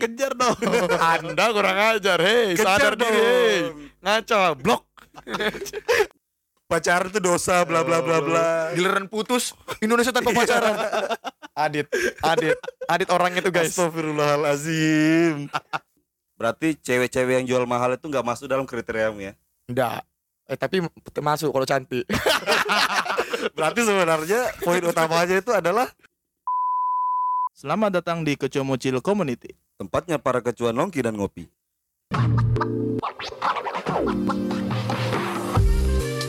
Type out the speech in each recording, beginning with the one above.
kejar dong. Anda kurang ajar, hei, Kejar sadar dong. diri, hei. Ngaco, blok. Pacaran itu dosa bla bla bla bla. Giliran putus, Indonesia tanpa pacaran. Adit, Adit, Adit orang itu guys. Astagfirullahalazim. Berarti cewek-cewek yang jual mahal itu nggak masuk dalam kriteriamu ya? Enggak. Eh tapi masuk kalau cantik. Berarti sebenarnya poin utamanya itu adalah Selamat datang di Kecomocil Community. Tempatnya para kecuan nongki dan ngopi.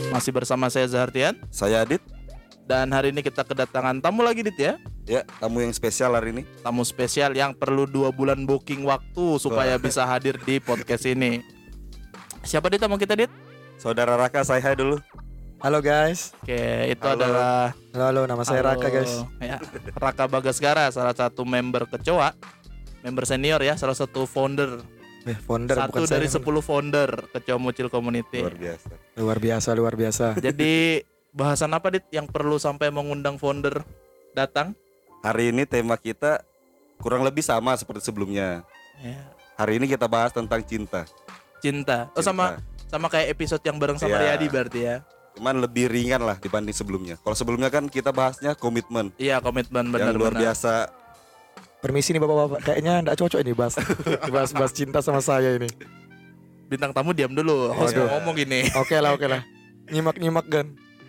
Masih bersama saya Zahartian Saya Adit, dan hari ini kita kedatangan tamu lagi Dit ya. ya tamu yang spesial hari ini. Tamu spesial yang perlu dua bulan booking waktu supaya bisa hadir di podcast ini. Siapa Dit tamu kita Dit? Saudara Raka, saya hai dulu. Halo guys. Oke, itu Halo. adalah Halo, halo nama saya Halo, Raka guys. Ya, Raka Bagasgara, salah satu member kecoa, member senior ya, salah satu founder, Eh, founder satu bukan dari. 10 founder kecoa Mucil Community. Luar biasa. Luar biasa, luar biasa. Jadi bahasan apa dit yang perlu sampai mengundang founder datang? Hari ini tema kita kurang lebih sama seperti sebelumnya. Ya, Hari ini kita bahas tentang cinta. cinta. Oh sama sama kayak episode yang bareng sama Iya. Riyadi berarti ya. Cuman lebih ringan lah dibanding sebelumnya. Kalau sebelumnya kan kita bahasnya komitmen Iya komitmen yang luar benar-benar. biasa. Permisi nih bapak-bapak, kayaknya enggak cocok ini bahas bahas bahas cinta sama saya ini. Bintang tamu diam dulu. Mau ngomong gini. Oke lah, oke lah. Nyimak-nyimak kan.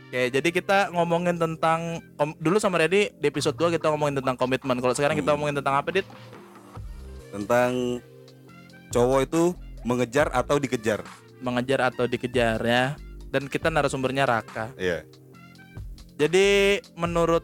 Oke, jadi kita ngomongin tentang kom- dulu sama Riyadi di episode 2 kita ngomongin tentang komitmen. Kalau sekarang kita Hmm. ngomongin tentang apa, Dit? Tentang cowok itu mengejar atau dikejar. Mengejar atau dikejar ya. Dan kita narasumbernya Raka. Iya. Jadi menurut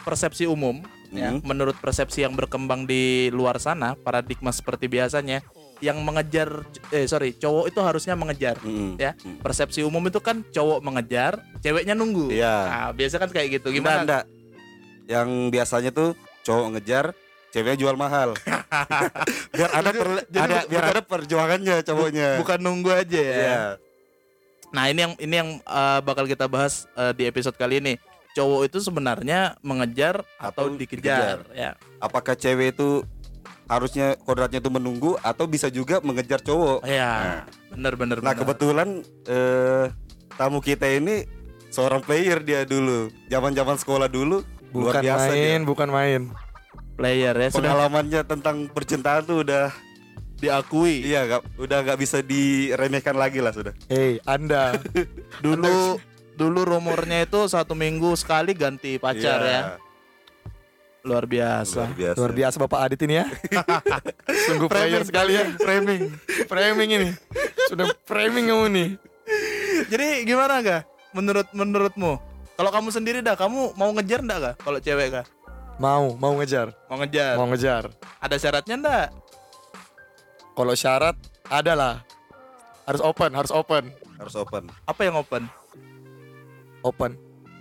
persepsi umum ya, Mhm. menurut persepsi yang berkembang di luar sana, paradigma seperti biasanya yang mengejar eh sorry, cowok itu harusnya mengejar. Mm-mm. Ya. Mm. Persepsi umum itu kan cowok mengejar, ceweknya nunggu. Iya. Nah, biasa kan kayak gitu. Gimana? enggak. Yang biasanya tuh cowok ngejar, ceweknya jual mahal. biar ada per- jadi ada biar ada perjuangannya cowoknya. Bukan nunggu aja ya. Iya. Nah, ini yang ini yang uh, bakal kita bahas uh, di episode kali ini. Cowok itu sebenarnya mengejar atau, Atau dikejar, ya. Apakah cewek itu harusnya kodratnya itu menunggu atau bisa juga mengejar cowok? Ya, bener bener Nah, bener. kebetulan eh, tamu kita ini seorang player dia dulu. Zaman-zaman sekolah dulu luar Bukan biasa main, dia. bukan main. player ya sudah Pengalamannya tentang percintaan tuh udah diakui. iya nggak udah nggak bisa diremehkan lagi lah sudah. Hei, Anda. Dulu dulu rumornya itu satu minggu sekali ganti pacar Iya, ya. Luar biasa. Luar biasa. Luar biasa Bapak Adit ini ya. Sungguh player sekali ya. Framing. Framing ini. Sudah framing kamu nih. Jadi gimana ga? Menurut menurutmu? Kalau kamu sendiri dah, kamu mau ngejar ndak ga? Kalau cewek ga? Mau, mau ngejar. Mau ngejar. Mau ngejar. Ada syaratnya ndak? Kalau syarat ada lah. Harus open, harus open. Harus open. Apa yang open? Open.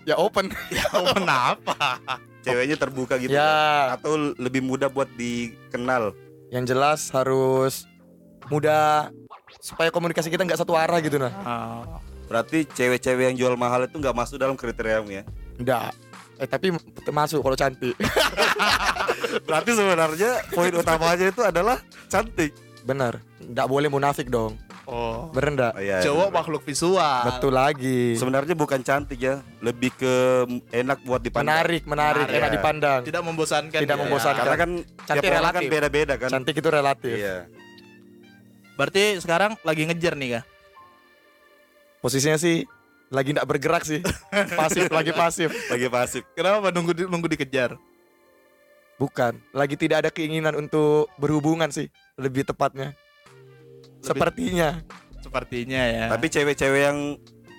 Ya open. ya open apa? Ceweknya terbuka gitu. kan? ya, Atau lebih mudah buat dikenal. yang jelas harus mudah supaya komunikasi kita nggak satu arah gitu nah. Ah, Berarti cewek-cewek yang jual mahal itu nggak masuk dalam kriteriamu ya? Enggak. Eh tapi masuk kalau cantik. Berarti sebenarnya poin utamanya itu adalah cantik. Bener. Nggak boleh munafik dong. Oh. Bener nggak? Oh, iya, Cowok bener. makhluk visual. Betul lagi. Sebenarnya bukan cantik ya, lebih ke enak buat dipandang. Menarik, menarik, Menarik. enak Ya. dipandang. Tidak membosankan. Tidak ya. membosankan. Karena kan Cantik tiap orang kan relatif. beda-beda kan. Cantik itu relatif. Iya. Berarti sekarang lagi ngejar nih kah? Posisinya sih lagi nggak bergerak sih. pasif, lagi pasif. Lagi pasif. Kenapa nunggu di- nunggu dikejar? Bukan, lagi tidak ada keinginan untuk berhubungan sih, lebih tepatnya. Lebih- Sepertinya. Sepertinya ya. Tapi cewek-cewek yang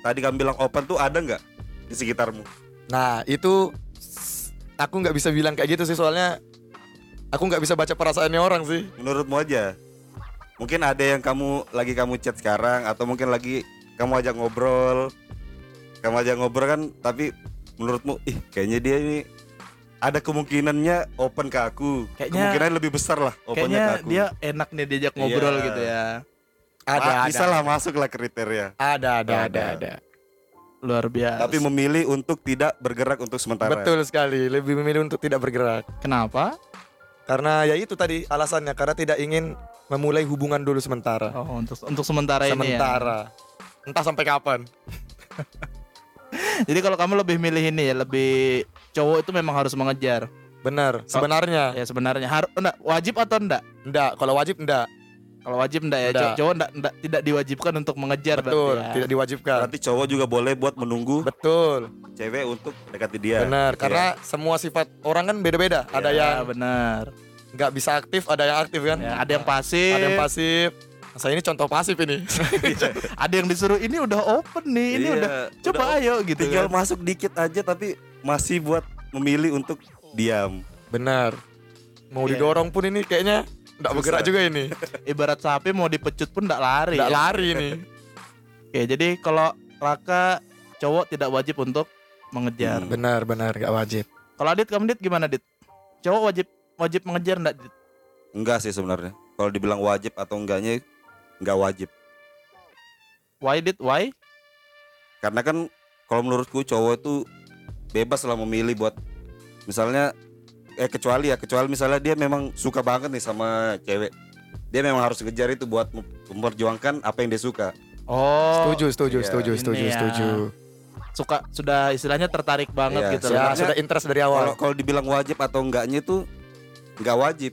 tadi kamu bilang open tuh ada nggak di sekitarmu? Nah, itu aku nggak bisa bilang kayak gitu sih soalnya aku nggak bisa baca perasaannya orang sih. Menurutmu aja. Mungkin ada yang kamu lagi kamu chat sekarang atau mungkin lagi kamu ajak ngobrol. Kamu ajak ngobrol kan tapi menurutmu ih kayaknya dia ini ada kemungkinannya open ke aku. Kayaknya- Kemungkinan lebih besar lah opennya Kayaknya ke aku. dia enak nih diajak ngobrol Iya. gitu ya. Ada, Ah, ada. bisa lah masuk lah kriteria. Ada, ada, ada, Ada. ada. Luar biasa. Tapi memilih untuk tidak bergerak untuk sementara. Betul sekali, lebih memilih untuk tidak bergerak. kenapa? Karena ya itu tadi alasannya karena tidak ingin memulai hubungan dulu sementara. Oh, untuk untuk sementara, ini ya. sementara. Entah sampai kapan. Jadi kalau kamu lebih milih ini ya, lebih cowok itu memang harus mengejar. Benar. Sebenarnya Ya sebenarnya harus enggak wajib atau enggak? enggak, kalau wajib enggak. Kalau wajib enggak ya, Enggak. Cow- cowok enggak, enggak tidak diwajibkan untuk mengejar Betul, berarti ya. tidak diwajibkan. Berarti cowok juga boleh buat menunggu Betul. cewek untuk dekati dia. Benar, Iya. karena semua sifat orang kan beda-beda. Ada Ya, yang benar. nggak bisa aktif, ada yang aktif kan. Ya, ada yang pasif. Ada yang pasif. Saya ini contoh pasif ini. ada yang disuruh ini udah open nih, ini Iya, udah coba udah ayo gitu tinggal kan. masuk dikit aja tapi masih buat memilih untuk diam. Benar. Mau Iya. didorong pun ini kayaknya nggak bergerak juga ini. Ibarat sapi mau dipecut pun enggak lari. Nggak ya. lari ini. Oke, jadi kalau Raka cowok tidak wajib untuk mengejar. Hmm. Benar, benar, nggak wajib. Kalau Adit kamu Dit gimana Dit? Cowok wajib wajib mengejar enggak Dit? Enggak sih sebenarnya. Kalau dibilang wajib atau enggaknya enggak wajib. Why Dit? Why? Karena kan kalau menurutku cowok itu bebas lah memilih buat misalnya eh kecuali ya kecuali misalnya dia memang suka banget nih sama cewek. Dia memang harus kejar itu buat mem- memperjuangkan apa yang dia suka. Oh, Setuju, setuju, iya. setuju, setuju, ya. setuju. suka sudah istilahnya tertarik banget Iya, gitu. Ya, sudah interest dari Kalau awal. kalau dibilang wajib atau enggaknya itu enggak wajib.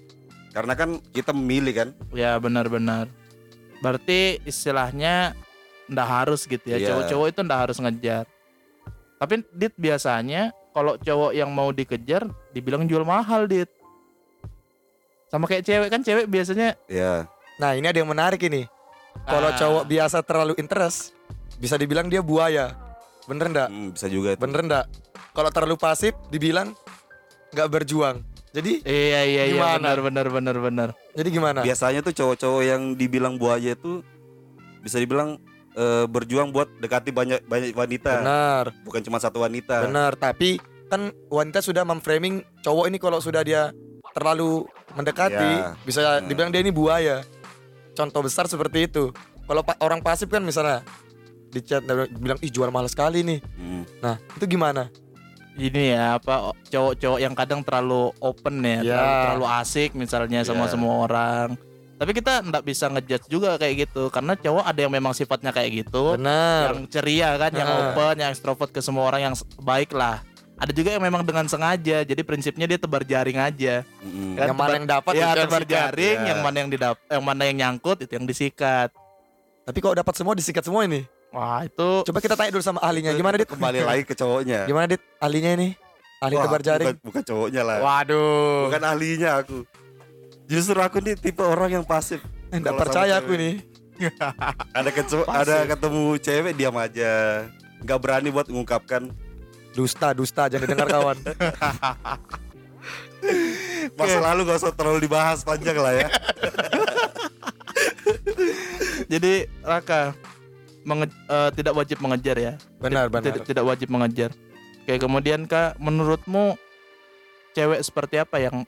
Karena kan kita memilih kan. Ya benar-benar. Berarti istilahnya ndak harus gitu ya. Iya. Cowok-cowok itu ndak harus ngejar. Tapi Dit biasanya kalau cowok yang mau dikejar dibilang jual mahal Dit. Sama kayak cewek kan cewek biasanya Ya. Nah, ini ada yang menarik ini. Kalau Ah. cowok biasa terlalu interest, bisa dibilang dia buaya. Bener ndak? Hmm, bisa juga itu. Bener ndak? Kalau terlalu pasif, dibilang nggak berjuang. Jadi, Iya iya iya Gimana? benar benar benar benar. jadi gimana? Biasanya tuh cowok-cowok yang dibilang buaya itu bisa dibilang eh, berjuang buat dekati banyak banyak wanita, Benar, bukan cuma satu wanita. benar. Tapi kan wanita sudah memframing cowok ini kalau sudah dia terlalu mendekati, Ya. bisa Hmm. dibilang dia ini buaya. Contoh besar seperti itu. Kalau pa- orang pasif kan misalnya di chat bilang ih jual mahal sekali nih. Hmm. Nah, itu gimana? Ini ya apa cowok-cowok yang kadang terlalu open ya, Ya. terlalu, terlalu asik misalnya sama Ya. semua orang. Tapi kita ndak bisa ngejudge juga kayak gitu karena cowok ada yang memang sifatnya kayak gitu. Benar. yang ceria kan, yang Nah. open, yang extrovert ke semua orang yang baik lah. Ada juga yang memang dengan sengaja, jadi prinsipnya dia tebar jaring aja. Mm-mm. Kan yang mana yang dapat ya itu yang tebar sikat. jaring, ya. yang mana yang didap, yang mana yang nyangkut itu yang disikat. Tapi kalau dapat semua disikat semua ini. Wah itu Coba kita tanya dulu sama ahlinya. Gimana dit? Kembali lagi ke cowoknya. Gimana dit? Ahlinya ini? Ahli Wah, tebar jaring. Bukan, bukan cowoknya lah. Waduh. Bukan ahlinya aku. Justru aku nih tipe orang yang pasif. Enggak sama percaya aku ini. Ada kecu- ada ketemu cewek diam aja. Nggak berani buat mengungkapkan Dusta, dusta jangan dengar kawan. masa lalu gak usah terlalu dibahas panjang lah ya. jadi Raka menge- eh, tidak wajib mengejar ya. Benar, benar. Tidak, tidak wajib mengejar. Oke kemudian kak, menurutmu cewek seperti apa yang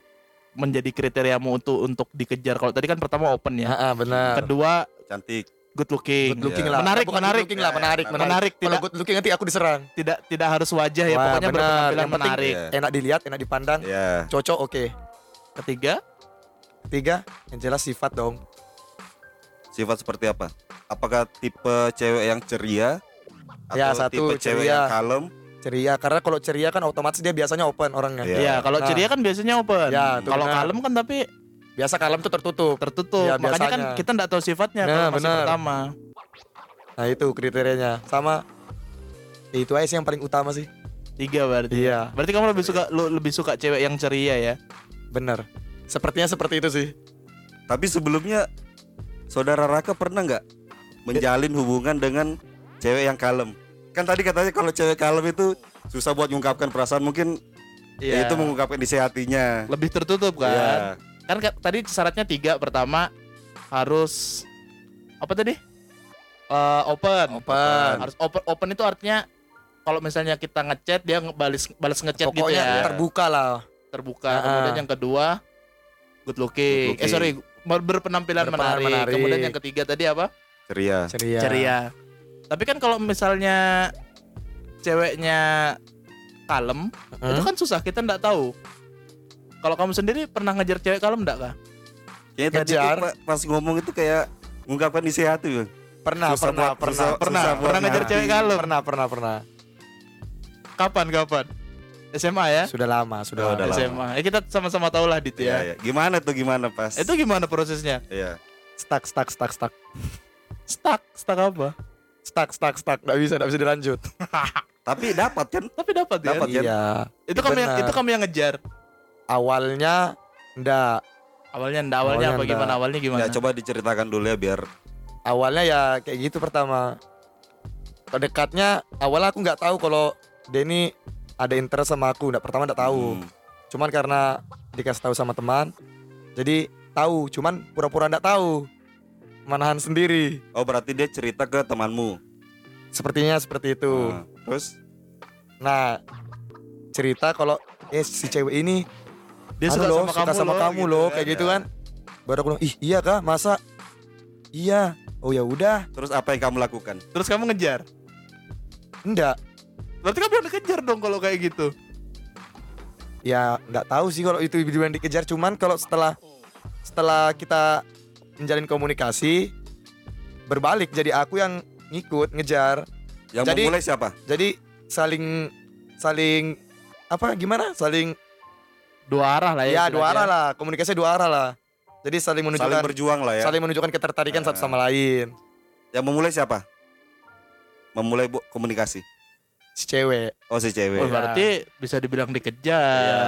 menjadi kriteriamu untuk untuk dikejar? Kalau tadi kan pertama open ya. Ah, benar. Kedua Cantik. good looking. Good looking Ya. lah. Menarik, Bukan menarik. Looking lah, menarik, Ya, menarik. menarik, Kalau tidak- good looking nanti aku diserang. Tidak tidak harus wajah ya, Wah, pokoknya benar. berpenampilan Yang penting- menarik. Ya. Enak dilihat, enak dipandang. Ya. Cocok oke. Ketiga, Tiga, yang jelas sifat dong. Sifat seperti apa? Apakah tipe cewek yang ceria? Atau Ya, satu, tipe cewek ceria. yang kalem? Ceria, karena kalau ceria kan otomatis dia biasanya open orangnya. Iya. ya kalau Nah. ceria kan biasanya open. Ya, kalau kalem kan tapi Biasa kalem tuh tertutup. tertutup. Ya, Makanya kan biasanya. kita nggak tahu sifatnya Nah, kalau masih pertama. Nah itu kriterianya. Sama ya itu aja sih yang paling utama sih. Tiga berarti. Iya, Berarti kamu lebih suka lu lebih suka cewek yang ceria ya? bener. Sepertinya seperti itu sih. Tapi sebelumnya saudara Raka pernah nggak menjalin hubungan dengan cewek yang kalem? Kan tadi katanya kalau cewek kalem itu susah buat mengungkapkan perasaan mungkin ya itu mengungkapkan isi hatinya. lebih tertutup kan. Iya. Kan ka- tadi syaratnya tiga. Pertama harus apa tadi? Eh, open. Open. Harus open. Open itu artinya kalau misalnya kita ngechat dia ngebalas balas ngechat gitu Pokoknya ya. terbuka lah. terbuka. Ah. Kemudian yang kedua good looking. Good Eh looking. sorry, ber- berpenampilan Berpenampilan menarik. menarik. Kemudian yang ketiga tadi apa? Ceria. Ceria. Ceria. Tapi kan kalau misalnya ceweknya kalem, Hmm? itu kan susah kita nggak tahu. Kalau kamu sendiri pernah ngejar cewek kalem enggak kah? Kayaknya tadi tuh pas ngomong itu kayak mengungkapkan isi hati bang. Pernah, Susah pernah, buat- pernah, susah- pernah, susah buat pernah ngejar cewek kalem. Pernah, pernah, pernah. Kapan kapan? SMA ya? Sudah lama, sudah Oh, lama. SMA. Eh kita sama-sama tahu lah Dit Iya, ya. iya. Gimana tuh gimana pas? Itu gimana prosesnya? Iya. Stuck, stuck, stuck, stuck. Stuck, stuck apa? Stuck, stuck, stuck. Nggak bisa, nggak bisa dilanjut. Tapi dapat kan? Tapi dapat ya. Dapat. kan? Iya. Itu kamu yang itu kamu yang ngejar. Awalnya enggak. Awalnya ndak awalnya, Awalnya apa ndak. gimana? Awalnya gimana? Ya coba diceritakan dulu ya biar Awalnya ya kayak gitu pertama. Dekatnya awalnya aku nggak tahu kalau Denny ada interest sama aku. Nggak pertama nggak tahu. Hmm. Cuman karena dikasih tahu sama teman, jadi tahu. Cuman pura-pura nggak tahu. Manahan sendiri. Oh berarti dia cerita ke temanmu. Sepertinya seperti itu. Nah, terus Nah, cerita kalau eh si cewek ini Dia suka loh, sama suka kamu sama loh, kamu gitu loh, kan. kayak gitu Ya. kan. Baru aku bilang, "Ih, iya kah? Masa?" Iya. Oh ya udah. terus apa yang kamu lakukan? Terus kamu ngejar. Enggak. Berarti kamu dikejar dong kalau kayak gitu. Ya nggak tahu sih kalau itu video yang dikejar. Cuman kalau setelah setelah kita menjalin komunikasi berbalik jadi aku yang ngikut ngejar. Yang Jadi- memulai siapa? Jadi saling saling apa gimana? Saling Dua arah lah ya. ya dua arah lah, komunikasi dua arah lah. Jadi saling Saling menunjukkan berjuang lah ya. saling menunjukkan ketertarikan satu sama lain. Yang memulai siapa? Memulai bu komunikasi. Si cewek. Oh si cewek. Oh, berarti bisa dibilang dikejar. Iya.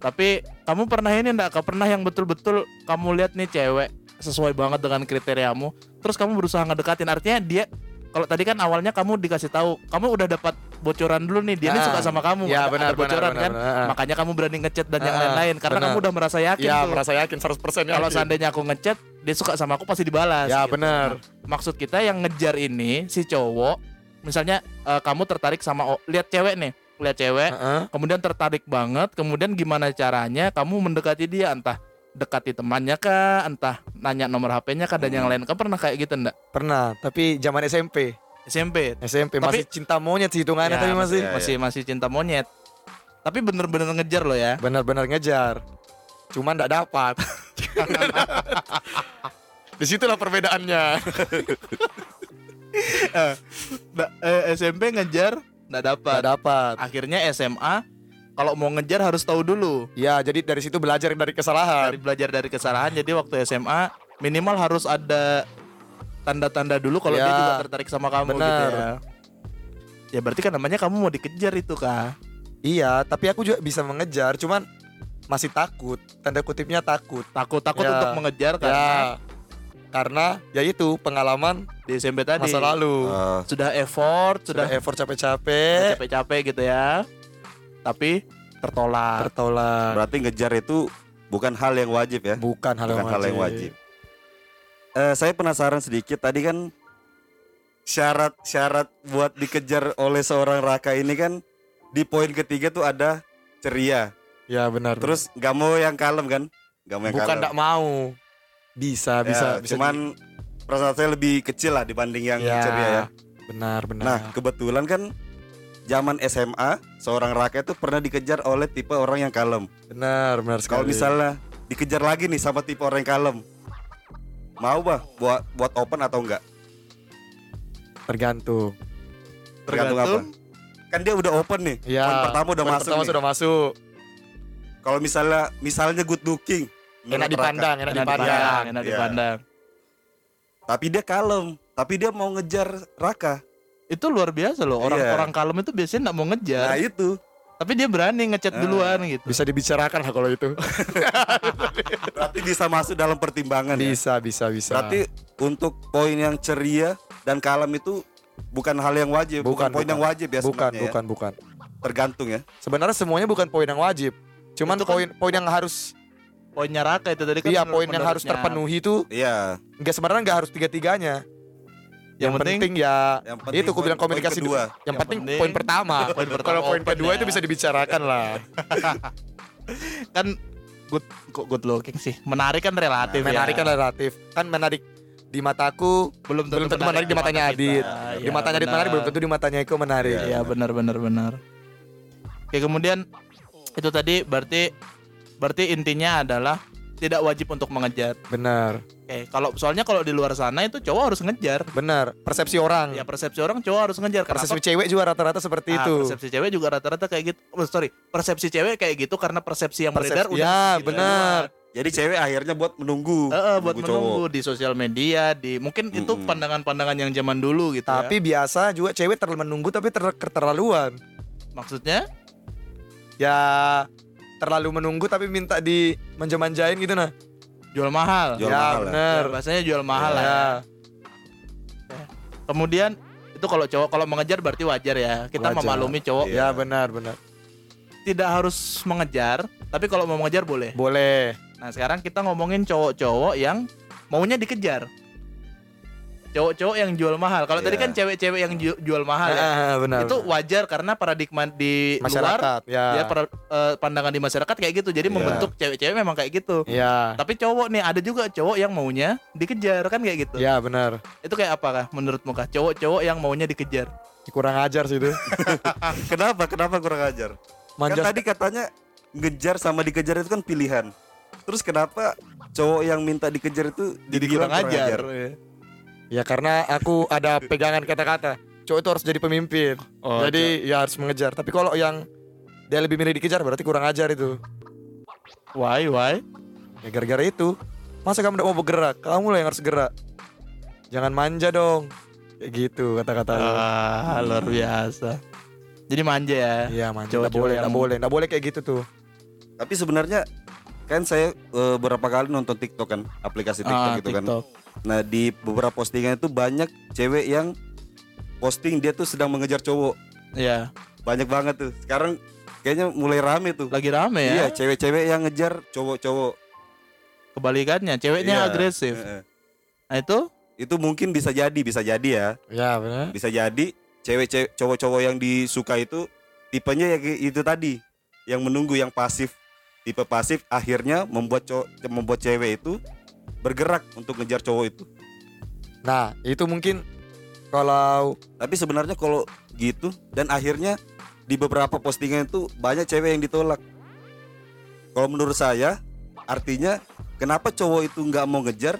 Tapi kamu pernah ini enggak? Pernah yang betul-betul kamu lihat nih cewek sesuai banget dengan kriteriamu, terus kamu berusaha ngedekatin. Artinya dia kalau tadi kan awalnya kamu dikasih tahu, kamu udah dapat bocoran dulu nih, dia nih Ah, suka sama kamu. ya, ada, benar, ada bocoran benar, kan. benar, benar. Makanya kamu berani ngechat dan yang Ah, lain-lain karena benar. kamu udah merasa yakin Ya tuh. merasa yakin 100% yakin. Kalau seandainya aku ngechat, dia suka sama aku pasti dibalas. Ya gitu. benar. Maksud kita yang ngejar ini si cowok, misalnya eh, kamu tertarik sama o- lihat cewek nih, lihat cewek, Heeh. kemudian tertarik banget, kemudian gimana caranya kamu mendekati dia entah dekati temannya kah, entah nanya nomor HP-nya kah dan yang lain. Kamu pernah kayak gitu enggak? Pernah, tapi zaman SMP. SMP. SMP Tapi- masih cinta monyet sih hitungannya Ya, tapi masih ya. masih masih cinta monyet. Tapi bener-bener ngejar loh ya. benar-benar ngejar. Cuman enggak dapat. Di situlah perbedaannya. Nggak, eh, SMP ngejar nggak dapat. Enggak dapat. Akhirnya SMA kalau mau ngejar harus tahu dulu. Ya, jadi dari situ belajar dari kesalahan. Dari belajar dari kesalahan. Jadi waktu SMA minimal harus ada tanda-tanda dulu kalau Ya, dia juga tertarik sama kamu gitu benar. ya. Ya berarti kan namanya kamu mau dikejar itu kah? Iya, tapi aku juga bisa mengejar, cuman masih takut. Tanda kutipnya takut. Takut takut Ya. untuk mengejar karena Ya. Karena ya itu pengalaman di SMP tadi masa lalu. Eh, sudah effort, Sudah sudah effort capek-capek, capek-capek gitu ya. Tapi tertolak. tertolak. berarti ngejar itu bukan hal yang wajib ya. Bukan hal bukan yang hal yang wajib. Eh, saya penasaran sedikit tadi kan syarat-syarat buat dikejar oleh seorang Raka ini kan di poin ketiga tuh ada ceria. Ya benar. Terus nggak mau yang kalem kan? Nggak mau yang bukan enggak mau. Bisa, Ya, bisa, bisa. cuman perasaan saya lebih kecil lah dibanding yang Ya, ceria ya. Benar, benar. Nah, kebetulan kan zaman SMA seorang Raka itu pernah dikejar oleh tipe orang yang kalem. benar, benar sekali. Kalau misalnya dikejar lagi nih sama tipe orang yang kalem, mau bah buat buat open atau enggak? tergantung. Tergantung, apa? Kan dia udah open nih. Ya. Poin pertama udah poin masuk. pertama nih. sudah masuk. Kalau misalnya misalnya good looking, Enak dipandang, enak Enak dipandang. dipandang, enak Iya. dipandang. Tapi dia kalem, tapi dia mau ngejar Raka. Itu luar biasa loh. Orang-orang kalem itu biasanya nggak mau ngejar, Nah itu. tapi dia berani ngechat Ah. duluan gitu. Bisa dibicarakan lah kalau itu. Berarti bisa masuk dalam pertimbangan ya. bisa, bisa, bisa. Berarti untuk poin yang ceria dan kalem itu bukan hal yang wajib, bukan, Bukan, poin bukan. yang wajib ya bukan, sebenarnya ya. bukan, bukan. Tergantung ya. Sebenarnya semuanya bukan poin yang wajib. Cuman Itu kan- poin poin yang harus Poinnya Raka itu tadi kan iya poin yang harus terpenuhi itu Iya. enggak sebenarnya enggak harus tiga-tiganya. Yang penting- ya Yang penting itu aku bilang komunikasi dulu. Yang, Yang penting, penting- poin pertama. Poin pertama Kalau poin kedua ya. itu bisa dibicarakan lah. kan good kok good looking sih. Menarik kan relatif ya. menarik kan relatif. Kan menarik di mataku belum belum tentu menarik di matanya mata Adit. kita. Di matanya Adit menarik belum tentu di matanya Eko menarik. Iya benar benar benar. Oke kemudian itu tadi berarti Berarti intinya adalah tidak wajib untuk mengejar. Benar, Oke, kalau soalnya kalau di luar sana itu cowok harus ngejar. benar. Persepsi orang, Ya persepsi orang cowok harus ngejar. Kenapa? persepsi cewek juga rata-rata seperti Ah, itu. Persepsi cewek juga rata-rata kayak gitu. Oh, sorry, persepsi cewek kayak gitu karena persepsi yang Persepsi- beredar udah ya, benar. Jadi cewek akhirnya buat menunggu. Heeh, buat menunggu cowok. di sosial media, di mungkin itu Mm-mm. pandangan-pandangan yang zaman dulu gitu Tapi ya. biasa juga cewek terlalu menunggu tapi ter keterlaluan. Maksudnya Ya terlalu menunggu tapi minta di manja-manjain gitu nah. jual mahal. Jual ya mahal ya. bener. Ya, bahasanya jual mahal lah. Ya. ya. Kemudian itu kalau cowok kalau mengejar berarti wajar ya. Kita Wajar. memaklumi cowok Iya. Ya benar benar. tidak harus mengejar, tapi kalau mau mengejar boleh. Boleh. Nah, sekarang kita ngomongin cowok-cowok yang maunya dikejar. Cowok-cowok yang jual mahal. Kalau tadi Iya. kan cewek-cewek yang ju- jual mahal ya. Ah, benar. itu benar. wajar karena paradigma di luar masyarakat ya. ya per- eh, pandangan di masyarakat kayak gitu. Jadi Iya. membentuk cewek-cewek memang kayak gitu. Ya. Tapi cowok nih ada juga cowok yang maunya dikejar kan kayak gitu. Ya benar. Itu kayak apa kah menurutmu kah? Cowok-cowok yang maunya dikejar. Kurang ajar sih itu. Kenapa? Kenapa kurang ajar? Manja Kan tadi katanya ngejar sama dikejar itu kan pilihan. Terus kenapa cowok yang minta dikejar itu Jadi dibilang kurang ajar. Ya karena aku ada pegangan kata-kata. Cowok itu harus jadi pemimpin. Oh, jadi ya harus mengejar. Tapi kalau yang dia lebih milih dikejar berarti kurang ajar itu. Why why? Ya gara-gara itu. Masa kamu tidak mau bergerak? Kamu lah yang harus gerak. Jangan manja dong. Kayak gitu kata-kata. lu. Ah, luar biasa. Jadi manja ya. Iya manja. Tidak Cowok-cowok boleh, tidak boleh, tidak boleh kayak gitu tuh. Tapi sebenarnya kan saya eh, beberapa kali nonton TikTok kan, aplikasi TikTok Ah, gitu kan. Nah, di beberapa postingan itu banyak cewek yang posting dia tuh sedang mengejar cowok. Iya, Banyak banget tuh. Sekarang kayaknya mulai rame tuh. lagi rame Iya, ya. cewek-cewek yang ngejar cowok-cowok. Kebalikannya, ceweknya Iya. agresif. Heeh. Nah, itu Itu mungkin bisa jadi, bisa jadi ya. Ya benar. Bisa jadi cewek-cewek cowok-cowok yang disuka itu tipenya ya itu tadi, yang menunggu yang pasif. Tipe pasif akhirnya membuat cowok membuat cewek itu bergerak untuk ngejar cowok itu. Nah itu mungkin kalau Tapi sebenarnya kalau gitu dan akhirnya di beberapa postingan itu banyak cewek yang ditolak. Kalau menurut saya artinya kenapa cowok itu nggak mau ngejar?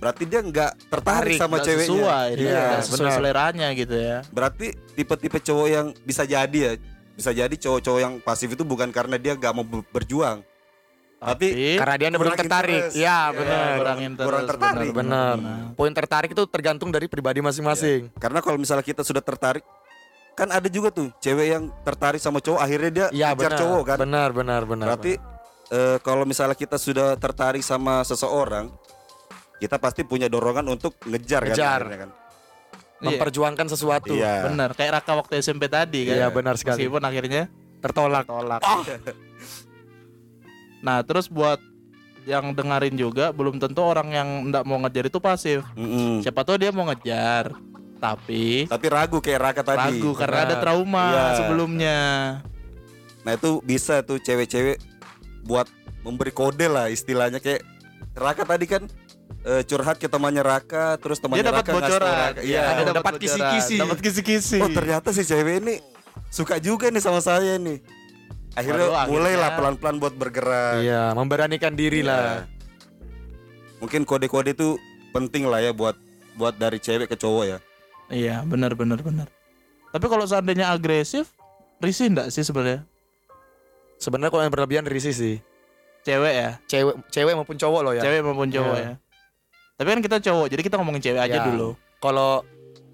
Berarti dia nggak tertarik sama nggak ceweknya. sesuai, Iya, nggak sesuai benar. seleranya gitu ya. Berarti tipe-tipe cowok yang bisa jadi ya, bisa jadi cowok-cowok yang pasif itu bukan karena dia nggak mau be- berjuang, tapi karena dia belum kurang tertarik. interest. Ya Iya, benar. kurang kurang tertarik. Benar. Poin tertarik itu tergantung dari pribadi masing-masing. karena kalau misalnya kita sudah tertarik, kan ada juga tuh cewek yang tertarik sama cowok akhirnya dia Iya ngejar benar. cowok kan. Benar benar benar. Berarti eh, kalau misalnya kita sudah tertarik sama seseorang, kita pasti punya dorongan untuk ngejar, Ngejar. kan, akhirnya kan. Iya, memperjuangkan sesuatu. Iya. benar. Kayak Raka waktu SMP tadi kan. Iya, benar sekali. Meskipun akhirnya Tertolak. tolak. Nah, terus buat yang dengerin juga belum tentu orang yang ndak mau ngejar itu pasif. Mm-mm. Siapa tahu dia mau ngejar, tapi Tapi ragu kayak Raka tadi. ragu karena Benar. ada trauma Iya. sebelumnya. Nah itu bisa tuh cewek-cewek buat memberi kode lah istilahnya kayak Raka tadi kan eh, curhat ke temannya Raka, terus temannya Dia dapat Raka bocoran. Raka. Iya. Ada dapat kisi-kisi. Dapat kisi-kisi. Oh ternyata si cewek ini suka juga nih sama saya nih. Akhirnya akhirnya- mulailah pelan-pelan buat bergerak. Iya, memberanikan diri Iya. lah. Mungkin kode-kode itu penting lah ya buat buat dari cewek ke cowok ya. Iya, benar benar benar. Tapi kalau seandainya agresif, risih enggak sih sebenarnya? Sebenarnya kalau yang berlebihan risih sih. Cewek ya, Cewek cewek maupun cowok loh ya. cewek maupun cowok Iya. ya. Tapi kan kita cowok, jadi kita ngomongin cewek aja Ya. dulu. Kalau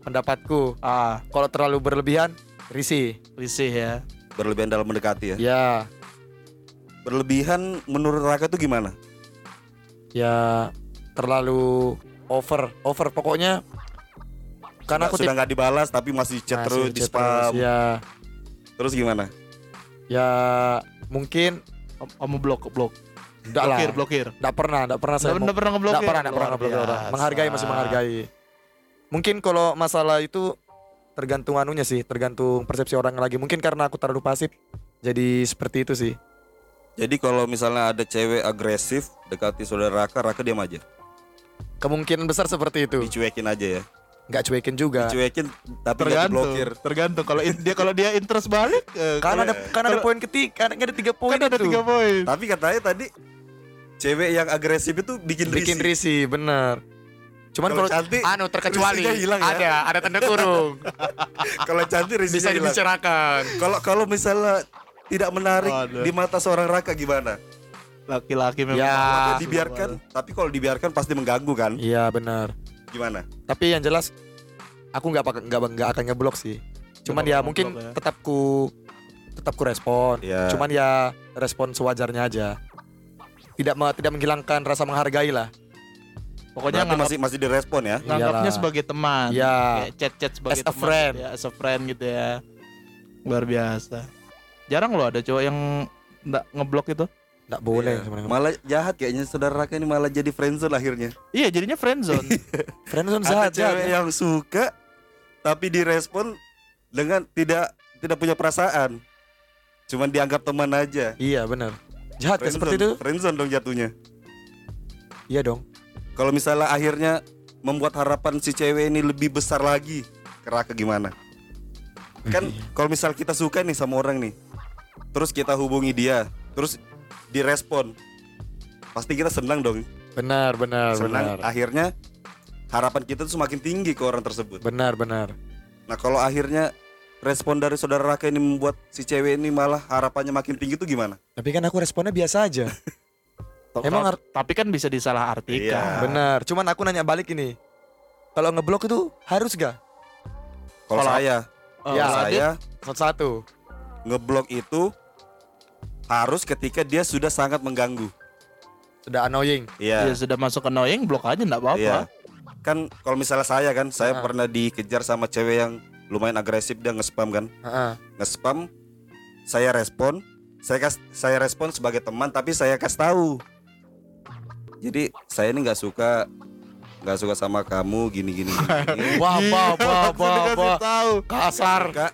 pendapatku, Ah, kalau terlalu berlebihan risih. risih ya. Berlebihan dalam mendekati ya. Ya, Berlebihan menurut Raka tuh gimana? ya terlalu over, over pokoknya karena aku sudah nggak dibalas tapi masih chat masih terus di spam. terus, Ya, Terus gimana? ya mungkin Kamu- Kamu blok blok. enggak lah. Blokir, blokir. Enggak pernah, enggak pernah saya mau- pernah ngeblokir. Nggak pernah, nggak pernah ngeblokir orang. Menghargai masih menghargai. Mungkin kalau masalah itu tergantung anunya sih, tergantung persepsi orang lagi. Mungkin karena aku terlalu pasif, jadi seperti itu sih. Jadi kalau misalnya ada cewek agresif dekati saudara Raka, Raka diam aja. Kemungkinan besar seperti itu. Dicuekin aja ya. nggak cuekin juga. Dicuekin tapi tergantung diblokir. tergantung kalau dia kalau dia interest balik eh, kalau- ada kan ada poin ketiga, kan ada tiga poin kan ada itu. tiga poin Tapi katanya tadi cewek yang agresif itu bikin, Bikin risih. risih, bener. Cuman Kalau cantik, anu terkecuali hilang ya. ada ada tanda kurung Kalau cantik bisa dibicarakan. Kalau kalau misalnya tidak menarik Waduh. di mata seorang Raka gimana? laki-laki memang Ya. Kalau sih, dibiarkan, tapi kalau dibiarkan pasti mengganggu kan? Iya benar. Gimana? Tapi yang jelas aku nggak nggak nggak akan ngeblok sih. Cuman ya mungkin ya. tetap ku tetap ku respon. Iya. Cuman ya respon sewajarnya aja. Tidak tidak menghilangkan rasa menghargai lah. Pokoknya Berarti nganggap, masih masih direspon ya? nganggapnya Iyalah. sebagai teman Iya. kayak chat-chat sebagai As a teman friend. gitu ya, as a friend gitu ya luar biasa jarang loh ada cowok yang nggak ngeblok itu Nggak boleh Iya. sebenarnya. Malah jahat kayaknya saudara Raka ini malah jadi friendzone akhirnya. iya jadinya friendzone Friendzone Ada saja. cewek yang suka tapi direspon dengan tidak tidak punya perasaan. Cuman dianggap teman aja. Iya benar. Jahat ya seperti itu? Friendzone dong jatuhnya. Iya dong. Kalau misalnya akhirnya membuat harapan si cewek ini lebih besar lagi, ke Raka gimana? Kan kalau misal kita suka nih sama orang nih, terus kita hubungi dia, terus direspon, pasti kita senang dong. Benar benar senang. benar. Akhirnya harapan kita tuh semakin tinggi ke orang tersebut. Benar benar. Nah kalau akhirnya respon dari saudara Raka ini membuat si cewek ini malah harapannya makin tinggi tuh gimana? Tapi kan aku responnya biasa aja. Emang ar- tapi kan bisa disalahartikan Iya. benar. Cuman aku nanya balik ini. Kalau ngeblok itu harus gak? Kalau saya, Oh, Ya, kalau saya Satu-satu. ngeblok itu harus ketika dia sudah sangat mengganggu. Sudah annoying. ya Iya. sudah masuk annoying blok aja nggak apa-apa Iya. Kan kalau misalnya saya kan, saya Ah. pernah dikejar sama cewek yang lumayan agresif dia nge-spam kan. Heeh. Nge-spam saya respon, saya kas saya respon sebagai teman tapi saya kasih tahu. Jadi saya ini nggak suka nggak suka sama kamu gini gini. gini. Wah, wah, wah, wah, wah. tahu Kasar. Suka,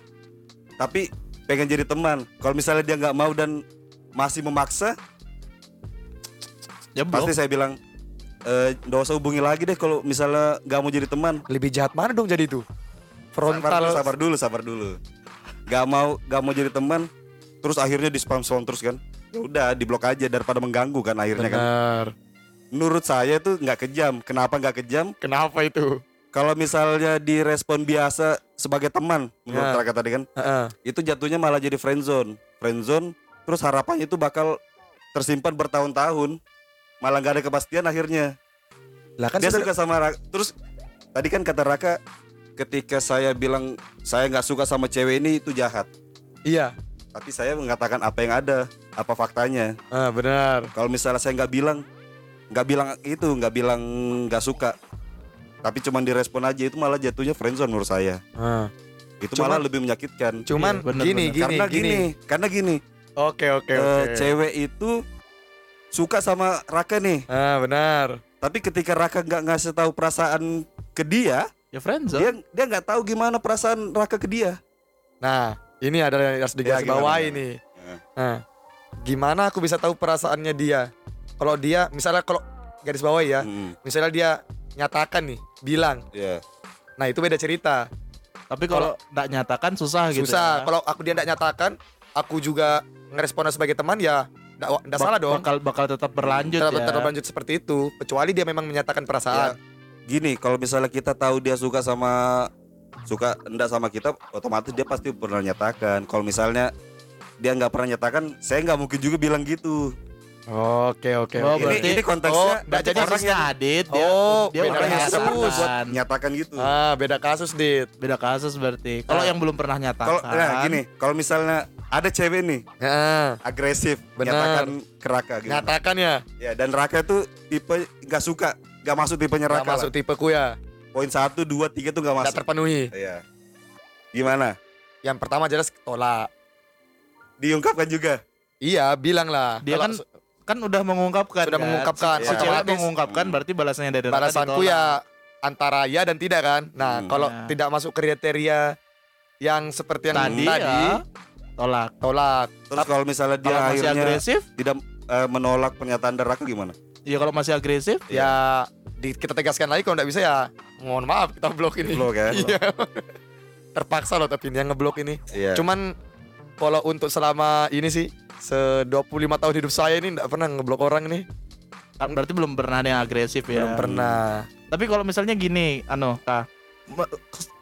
tapi pengen jadi teman. Kalau misalnya dia nggak mau dan masih memaksa, ya pasti saya bilang eh nggak usah hubungi lagi deh kalau misalnya nggak mau jadi teman. Lebih jahat mana dong jadi itu? Sabar Frontal. dulu, sabar dulu, sabar dulu. Gak mau, gak mau jadi teman, terus akhirnya di spam spam terus kan? Ya udah, diblok aja daripada mengganggu kan akhirnya kan. Menurut saya tuh nggak kejam. Kenapa nggak kejam? Kenapa itu? Kalau misalnya direspon biasa sebagai teman, menurut Ya. Raka tadi kan, Heeh. itu jatuhnya malah jadi friendzone. Friendzone, terus harapannya itu bakal tersimpan bertahun-tahun, malah nggak ada kepastian akhirnya. Lah kan dia sudah suka sama Raka. Terus tadi kan kata Raka, ketika saya bilang saya nggak suka sama cewek ini itu jahat. Iya. Tapi saya mengatakan apa yang ada, apa faktanya. Ah, benar. Kalau misalnya saya nggak bilang, nggak bilang itu, nggak bilang nggak suka, tapi cuman direspon aja itu malah jatuhnya friendzone menurut saya. Ah. Itu Cuman- malah lebih menyakitkan. Cuman Iya, benar, gini, benar. gini, karena gini, gini. karena gini, Oke, oke, eh, oke. cewek itu suka sama Raka nih, Ah, benar. tapi ketika Raka nggak ngasih tahu perasaan ke dia, ya friendzone dia dia nggak tahu gimana perasaan Raka ke dia. Nah, ini ada yang harus Ya, gimana, bawahi gimana? nih. Ya. Nah, gimana aku bisa tahu perasaannya dia? Kalau dia, misalnya kalau garis bawahi ya, Hmm, misalnya dia nyatakan nih, bilang, ya. nah itu beda cerita. tapi kalau nggak nyatakan susah gitu Susah. ya. Kalau aku dia tidak nyatakan, aku juga ngeresponnya sebagai teman ya, tidak salah dong. bakal bakal tetap berlanjut Tetap, ya tetap lanjut seperti itu, kecuali dia memang menyatakan perasaan. Gini, kalau misalnya kita tahu dia suka sama suka enggak sama kita, otomatis dia pasti pernah nyatakan. Kalau misalnya dia nggak pernah nyatakan, saya nggak mungkin juga bilang gitu. Oke, oke, Oh, oke. berarti- ini, ini konteksnya Oh, Berarti jadi orang kasusnya yang Adit dia, Oh, dia beda kasus. buat nyatakan. gitu. Ah, beda kasus, Dit. Beda kasus berarti. Kalau Ah. yang belum pernah nyatakan. Kalau nah, gini, kalau misalnya ada cewek nih Nah, agresif, Benar. nyatakan ke Raka gitu. nyatakan ya. Ya, dan Raka itu tipe nggak suka, nggak masuk tipenya Nggak Raka. masuk lah. tipeku ya. Poin satu, dua, tiga tuh nggak Nggak masuk. terpenuhi. Iya. Gimana? Yang pertama jelas tolak. Diungkapkan juga. Iya, bilang lah. Dia Kalau kan kan udah mengungkapkan. Sudah kan? mengungkapkan, Si, si cewek otomatis. mengungkapkan berarti balasannya dari balasanku ya antara ya dan tidak kan. Nah, Hmm. kalau Ya. tidak masuk kriteria yang seperti yang tadi, tadi, ya, tolak. tolak. Terus kalau misalnya dia Kalau masih akhirnya agresif, tidak eh, menolak pernyataan dari Raka gimana? ya kalau masih agresif, Ya di- kita tegaskan lagi kalau nggak bisa ya mohon maaf kita blok ini. Blok ya? Iya. Terpaksa loh tapi ini yang ngeblok ini. Iya. Cuman kalau untuk selama ini sih se 25 tahun hidup saya ini nggak pernah ngeblok orang nih. Kan Berarti belum pernah ada yang agresif ya. Belum pernah. Tapi kalau misalnya gini, anu,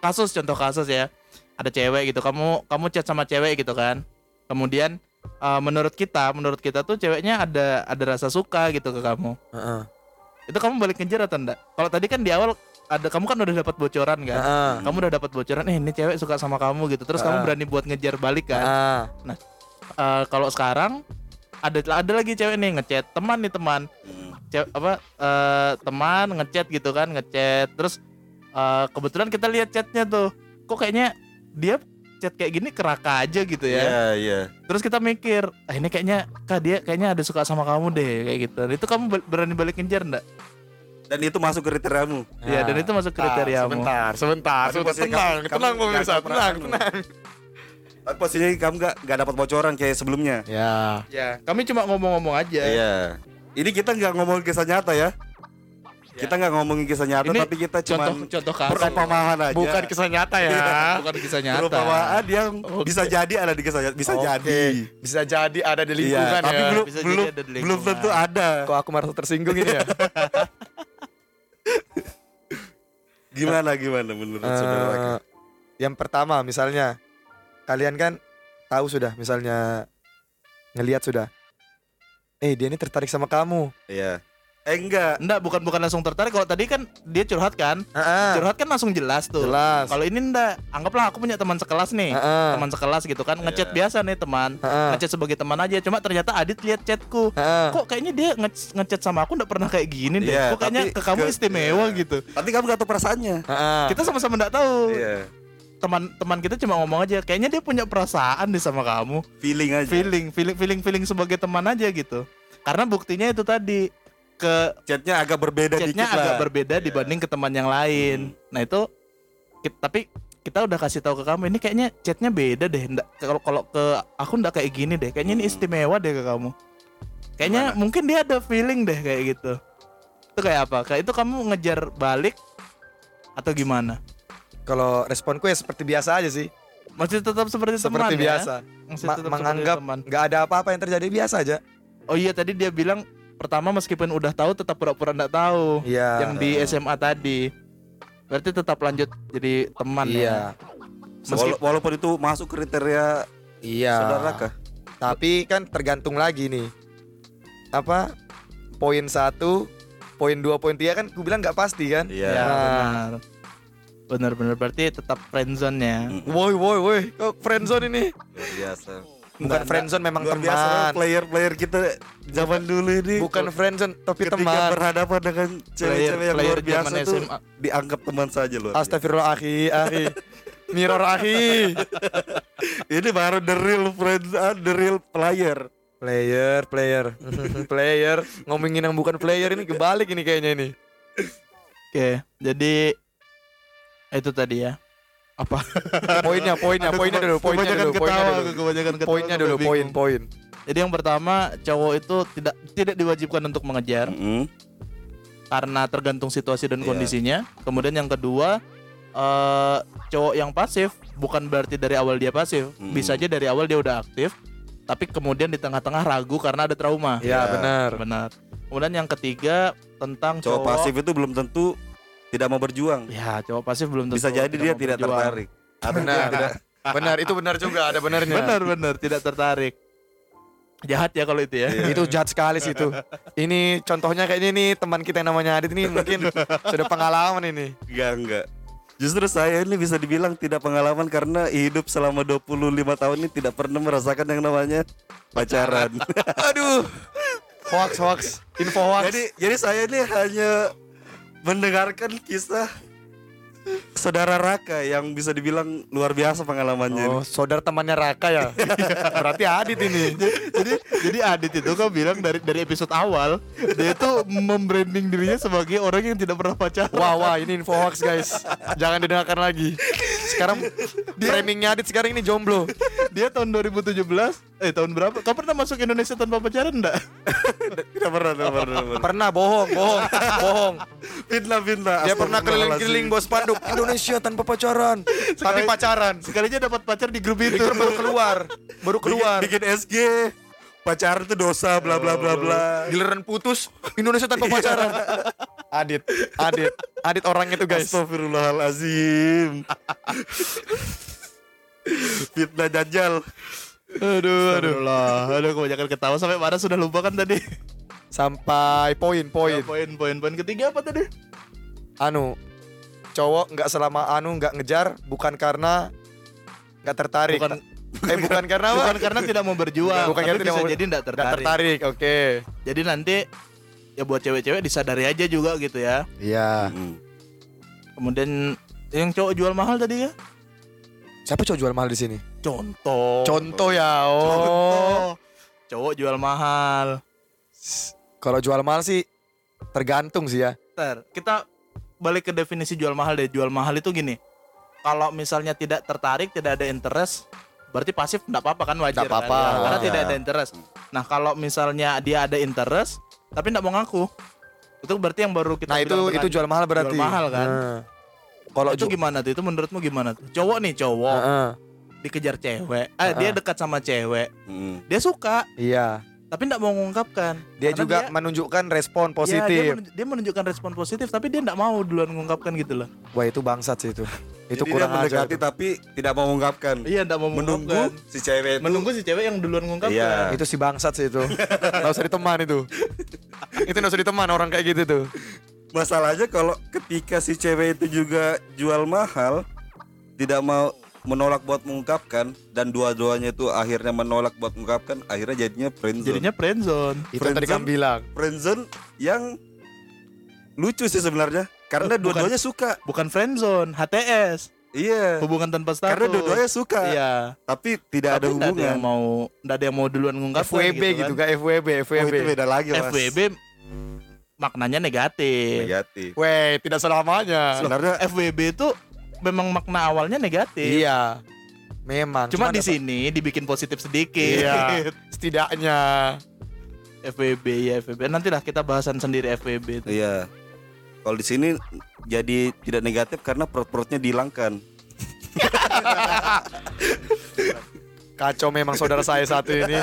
kasus contoh kasus ya, ada cewek gitu, kamu kamu chat sama cewek gitu kan, kemudian eh, menurut kita, menurut kita tuh ceweknya ada ada rasa suka gitu ke kamu, Heeh. itu kamu balik ngejar atau enggak? Kalau tadi kan di awal ada kamu kan udah dapat bocoran kan, Heeh. kamu udah dapat bocoran, eh ini cewek suka sama kamu gitu, terus kamu Ah. berani buat ngejar balik kan? Heeh. Eh, kalau sekarang ada ada lagi cewek nih ngechat teman nih teman Hmm. cewek apa eh, teman ngechat gitu kan ngechat terus eh, kebetulan kita lihat chatnya tuh kok kayaknya dia chat kayak gini keraka aja gitu ya Iya, iya. terus kita mikir ah ini kayaknya kak dia kayaknya ada suka sama kamu deh kayak gitu itu kamu berani balik ngejar enggak Dan itu masuk kriteriamu. Iya, dan itu masuk Ah, kriteriamu. Sebentar, sebentar, sebentar. posisi Tenang, kamu- tenang kamu pemirsa, tenang, perasaan tenang. Tapi posisinya kamu gak, gak dapat bocoran kayak sebelumnya. Ya. ya kami cuma ngomong-ngomong aja Iya. Ini kita nggak ngomongin kisah nyata ya. Kita nggak ngomongin kisah nyata, Ini tapi kita cuma contoh contoh kasus perumpamaan aja. Bukan kisah nyata ya. bukan kisah nyata Perumpamaan yang Oke. bisa jadi ada di kisah nyata, bisa Oke. jadi. Bisa jadi ada di Iya, lingkungan tapi ya. belum Bisa jadi belum ada di belum lingkungan. tentu ada. Kok aku merasa tersinggung ini ya? Gimana gimana menurut saudara? Raka? Eh, yang pertama misalnya kalian kan tahu sudah misalnya ngelihat sudah eh dia ini tertarik sama kamu Iya. Eh enggak. Enggak, bukan bukan langsung tertarik. Kalau tadi kan dia curhat kan, Heeh. curhat kan langsung jelas tuh. jelas Kalau ini enggak, anggaplah aku punya teman sekelas nih. Heeh. Teman sekelas gitu kan, ngechat Iya. biasa nih teman. Heeh. Ngechat sebagai teman aja. Cuma ternyata Adit lihat chatku. Heeh. Kok kayaknya dia nge- ngechat sama aku enggak pernah kayak gini deh. Iya, Kok kayaknya ke kamu ke- istimewa iya. gitu. Tapi kamu gak tahu perasaannya. Heeh. Kita sama-sama enggak tahu. Iya. Teman-teman kita cuma ngomong aja, kayaknya dia punya perasaan deh sama kamu. Feeling aja. Feeling, feeling, feeling, feeling sebagai teman aja gitu. Karena buktinya itu tadi ke Chatnya agak berbeda chatnya dikit agak lah. berbeda Iya. dibanding ke teman yang lain. Nah itu ki- tapi kita udah kasih tahu ke kamu ini kayaknya chatnya beda deh. Kalau kalau ke aku ndak kayak gini deh. Kayaknya ini Hmm. istimewa deh ke kamu. Kayaknya Gimana? mungkin dia ada feeling deh kayak gitu. Itu kayak apa? Kayak itu kamu ngejar balik atau gimana? Kalau responku ya seperti biasa aja sih Masih tetap seperti, teman seperti ya? biasa Masih Ma- tetap seperti menganggap nggak ada apa-apa yang terjadi biasa aja Oh iya tadi dia bilang pertama meskipun udah tahu tetap pura-pura nggak tahu. iya Yang di SMA tadi. Berarti tetap lanjut jadi teman ya. iya Meski- Wala- walaupun itu masuk kriteria iya saudara kah? tapi kan tergantung lagi nih apa poin satu poin dua poin tiga kan aku bilang nggak pasti kan Iya. Ya, Nah. benar. Benar berarti tetap friendzone ya. Mm, woi woi woi kok friendzone ini Luar biasa. bukan Nggak, friendzone memang Luar biasa teman player-player kita zaman dulu ini. bukan friendzone tapi ketika teman berhadapan dengan cewek-cewek yang luar biasa zaman tuh SMA. dianggap teman saja loh. Astagfirullah akhi akhi mirror akhi Ini baru the real friend, ah, the real player. player player player ngomongin yang bukan player ini kebalik ini kayaknya ini Oke, jadi itu tadi ya. Apa? poinnya poinnya Aduh, poinnya dulu poinnya dulu poinnya ketawa, dulu poinnya dulu poin bingung. poin Jadi yang pertama cowok itu tidak tidak diwajibkan untuk mengejar Mm-mm. karena tergantung situasi dan Iya. kondisinya. Kemudian yang kedua eh cowok yang pasif bukan berarti dari awal dia pasif, Hmm. bisa aja dari awal dia udah aktif, tapi kemudian di tengah-tengah ragu karena ada trauma. ya Ya. benar Benar. Kemudian yang ketiga tentang Cowok pasif itu belum tentu tidak mau berjuang. Ya, cowok pasif belum tentu Bisa jadi dia tidak berjuang. tertarik. Atau benar dia tidak benar itu benar juga ada benarnya Benar, benar, tidak tertarik. Jahat ya kalau itu ya. Iya. itu jahat sekali sih itu ini contohnya kayaknya nih teman kita yang namanya Adit ini mungkin sudah pengalaman ini enggak enggak. Justru saya ini bisa dibilang tidak pengalaman karena hidup selama 25 tahun ini tidak pernah merasakan yang namanya pacaran. aduh hoax hoax info hoax jadi jadi saya ini hanya mendengarkan kisah saudara Raka yang bisa dibilang luar biasa pengalamannya. ini. oh saudara temannya Raka ya berarti Adit ini jadi jadi Adit itu kan bilang dari dari episode awal dia itu membranding dirinya sebagai orang yang tidak pernah pacaran. wah wah ini info hoax guys jangan didengarkan lagi sekarang framingnya Adit sekarang ini jomblo. Dia tahun 2017 Eh tahun berapa? Kau pernah masuk Indonesia tanpa pacaran enggak? Tidak pernah, tidak pernah, pernah. Pernah bohong, bohong, bohong. Fitnah, fitnah. Dia pernah keliling-keliling bos panduk Indonesia tanpa pacaran. Tapi pacaran. Sekalinya dapat pacar di grup itu Itu baru keluar, baru keluar. Bikin, bikin SG. Pacaran itu dosa, bla bla bla bla. Giliran putus Indonesia tanpa pacaran. Adit, Adit, Adit orangnya tuh guys. Astagfirullahalazim. Fitnah dajjal. Aduh aduh lah Aduh kebanyakan ketawa sampai mana sudah lupa kan tadi Sampai poin, poin. Poin poin poin ketiga apa tadi? Anu, cowok nggak selama anu nggak ngejar bukan karena nggak tertarik. Bukan eh bukan karena apa? bukan karena tidak mau berjuang Bukan tapi karena tidak bisa mau- jadi tidak Nggak tertarik. tertarik, oke. Jadi nanti ya buat cewek-cewek disadari aja juga gitu ya. Iya. Hmm. Kemudian yang cowok jual mahal tadi ya? Siapa cowok jual mahal di sini? Contoh. Contoh ya. Oh. Contoh. Cowok jual mahal. Kalau jual mahal sih tergantung sih ya. Ntar, kita balik ke definisi jual mahal deh. Jual mahal itu gini. Kalau misalnya tidak tertarik, tidak ada interest, berarti pasif enggak apa-apa kan wajar Nggak apa-apa, kan? Ya, karena wajar. tidak ada interest. Nah, kalau misalnya dia ada interest tapi enggak mau ngaku, itu berarti yang baru kita Nah itu itu jual mahal berarti. Jual mahal kan? Nah. Kalau itu gimana tuh? Itu menurutmu gimana tuh? Cowok nih, cowok dikejar cewek. Eh, dia dekat sama cewek. Hmm. Dia suka, Iya. Tapi enggak mau mengungkapkan. Dia Karena juga dia- menunjukkan respon Ya, dia, positif. menunj- dia menunjukkan respon positif, tapi dia enggak mau duluan mengungkapkan gitu loh. Wah itu bangsat sih itu. Itu Jadi kurang dia ajar. mendekati tapi tidak mau mengungkapkan. Iya, enggak mau Menunggu si cewek itu Menunggu si cewek yang duluan mengungkapkan. Iya. Itu si bangsat sih itu. Gak usah diteman itu. itu gak usah diteman orang kayak gitu tuh. Masalahnya kalau ketika si cewek itu juga jual mahal, tidak mau menolak buat mengungkapkan dan dua-duanya itu akhirnya menolak buat mengungkapkan, akhirnya jadinya friendzone. Jadinya friendzone. Itu yang tadi Friendzone? kamu bilang. friendzone yang lucu sih sebenarnya karena Bukan. dua-duanya suka. Bukan friendzone, HTS. Iya. Hubungan tanpa status. Karena dua-duanya suka. Iya. Tapi tidak ada Tapi nggak hubungan. yang mau nggak ada yang mau duluan mengungkapkan FWB gitu kan FWB Oh, FWB. itu beda lagi, Mas. FWB maknanya negatif. Negatif. Weh, tidak selamanya. Sebenarnya FWB itu memang makna awalnya negatif. Iya. Memang. Cuma Cuman di apa- sini dibikin positif sedikit. Iya. Setidaknya. FWB ya FWB. Nanti lah kita bahasan sendiri FWB itu. iya. Kalau di sini jadi tidak negatif karena perut-perutnya dihilangkan. Kacau memang saudara saya satu ini.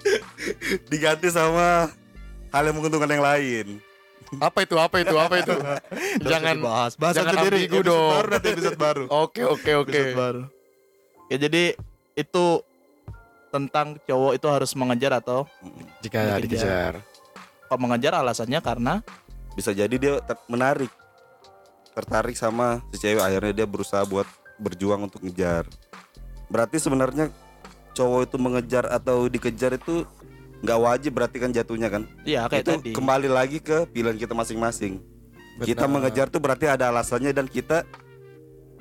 Diganti sama hal yang menguntungkan yang lain. Apa itu? Apa itu? Apa itu? jangan bahas. Bahasan jangan sendiri. ambigu Episode dong. Baru nanti episode baru. Oke, oke, oke. Episode baru. Ya jadi itu tentang cowok itu harus mengejar atau Jika Dikejar. dikejar. kalau mengejar alasannya karena Bisa jadi dia ter- menarik. Tertarik sama si cewek akhirnya dia berusaha buat berjuang untuk ngejar. Berarti sebenarnya cowok itu mengejar atau dikejar itu nggak wajib berarti kan jatuhnya kan? ya kayak itu tadi. kembali lagi ke pilihan kita masing-masing. Kita mengejar tuh berarti ada alasannya dan kita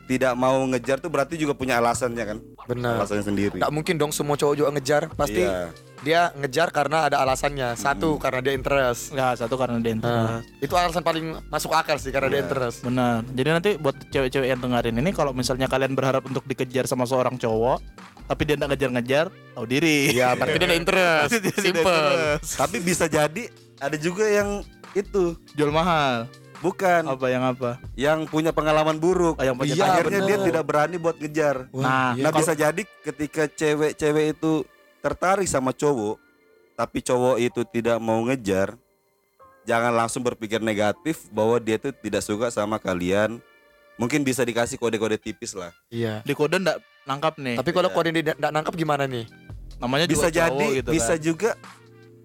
tidak mau ngejar tuh berarti juga punya alasannya kan? Benar. Alasannya sendiri. Nggak mungkin dong semua cowok juga ngejar. Pasti Iya. dia ngejar karena ada alasannya. Satu karena dia interest. Nggak satu karena dia Nah, interest. itu alasan paling masuk akal sih karena dia Iya. interest. Benar. Jadi nanti buat cewek-cewek yang dengerin ini kalau misalnya kalian berharap untuk dikejar sama seorang cowok tapi dia nggak ngejar-ngejar, tahu diri. Iya, berarti dia ada interest. Dia Simple. interest. Tapi bisa jadi ada juga yang itu Jual mahal. bukan Apa yang apa? yang punya pengalaman buruk. Oh, yang punya Iya, akhirnya dia bener. tidak berani buat ngejar. Nah, iya. Nah, kalau- bisa jadi ketika cewek-cewek itu tertarik sama cowok, tapi cowok itu tidak mau ngejar, jangan langsung berpikir negatif bahwa dia itu tidak suka sama kalian. Mungkin bisa dikasih kode-kode tipis lah. Iya. di kode nggak nangkap nih. Tapi kalau kode dia nggak nangkap gimana nih? Namanya Bisa juga cowok jadi, gitu bisa kan. juga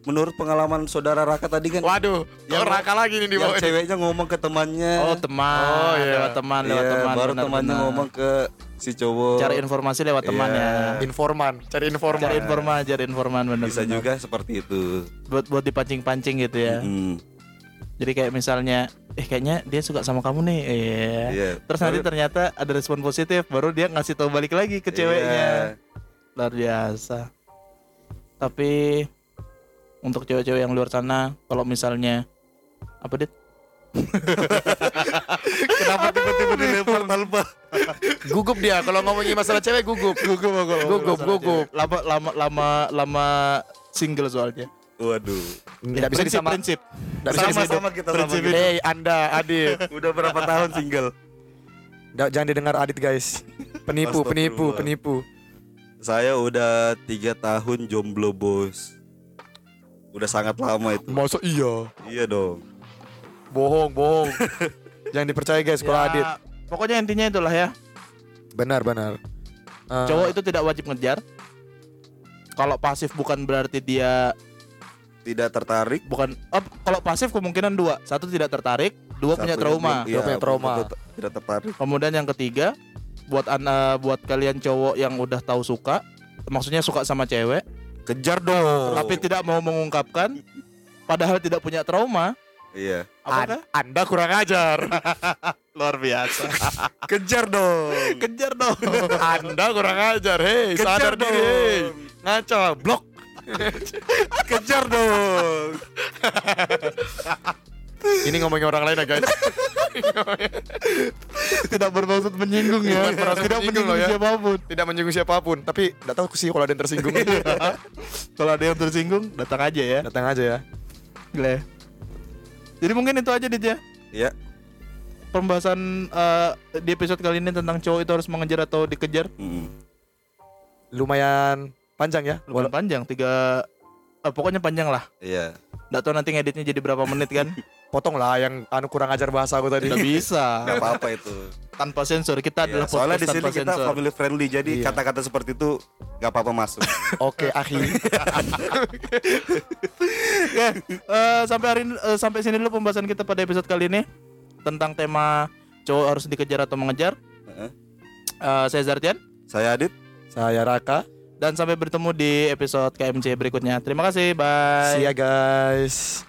menurut pengalaman saudara Raka tadi kan, Waduh, Yang- yang raka lagi nih di yang bawah. ceweknya ngomong ke temannya, Oh teman, Oh, iya. lewat teman, lewat Iya, teman. baru benar, temannya benar. ngomong ke si cowok. cari informasi lewat teman Iya. ya. Informan, cari informan. Cari informan, cari informan benar. bisa juga seperti itu. buat buat dipancing-pancing gitu ya. Mm, Jadi kayak misalnya, eh kayaknya dia suka sama kamu nih. Iya. iya. Terus nanti ternyata ada respon positif, baru dia ngasih tahu balik lagi ke ceweknya. Iya. Luar biasa. Tapi untuk cewek-cewek yang luar sana, kalau misalnya apa dit? Kenapa tiba-tiba dilempar tanpa Gugup dia kalau ngomongin masalah cewek gugup. gugup aku Gugup, gugup. lama lama lama lama single soalnya Waduh. Nggak bisa prinsip disama. prinsip Nggak bisa disama. Sama-sama kita sama Prinsip gitu. Hei, Anda, Adit. Udah berapa tahun single? Nggak, jangan didengar Adit, guys. Penipu, penipu, penipu. Saya udah tiga tahun jomblo bos. Udah sangat lama itu. Masa iya? Iya dong. Bohong, bohong. jangan dipercaya, guys, kalau Ya, Adit. pokoknya intinya itulah ya Benar, benar. Eh, cowok itu tidak wajib ngejar kalau pasif bukan berarti dia Tidak tertarik. bukan oh, kalau pasif kemungkinan dua satu tidak tertarik dua punya Satunya trauma belum- iya, punya trauma. Tidak tertarik. kemudian yang ketiga buat ana buat kalian cowok yang udah tahu suka maksudnya suka sama cewek Kejar dong. tapi tidak mau mengungkapkan padahal tidak punya trauma Iya. apakah An- anda kurang ajar. luar biasa Kejar dong. kejar dong anda kurang ajar. Hei, Kejar sadar diri. Hei. Ngaco, blok. Kejar dong. Ini ngomongin orang lain ya, guys. tidak bermaksud menyinggung ya bermaksud tidak menyinggung menyinggung ya. siapa pun Tidak menyinggung siapa pun, tapi enggak tahu sih kalau ada yang tersinggung. kalau ada yang tersinggung datang aja ya Datang aja ya. Gile. Jadi mungkin itu aja Dit ya Iya. Pembahasan eh, di episode kali ini tentang cowok itu harus mengejar atau dikejar Mm. Lumayan panjang ya. Lumayan panjang tiga eh, Pokoknya panjang lah Iya. Nggak tahu nanti ngeditnya jadi berapa menit kan Potong lah yang anu kurang ajar bahasa aku tadi. Tidak bisa Gak apa-apa itu. Tanpa sensor Kita Iya, adalah soalnya di sini tanpa kita sensor family friendly jadi Iya. kata-kata seperti itu gak apa-apa masuk. Oke, akhi. Oke, eh, Sampai hari ini- eh, Sampai sini dulu pembahasan kita pada episode kali ini Tentang tema Cowok harus dikejar atau mengejar Heeh. Eh, Saya Zartian Saya Adit. Saya Raka. Dan sampai bertemu di episode KMC berikutnya Terima kasih, bye See ya guys.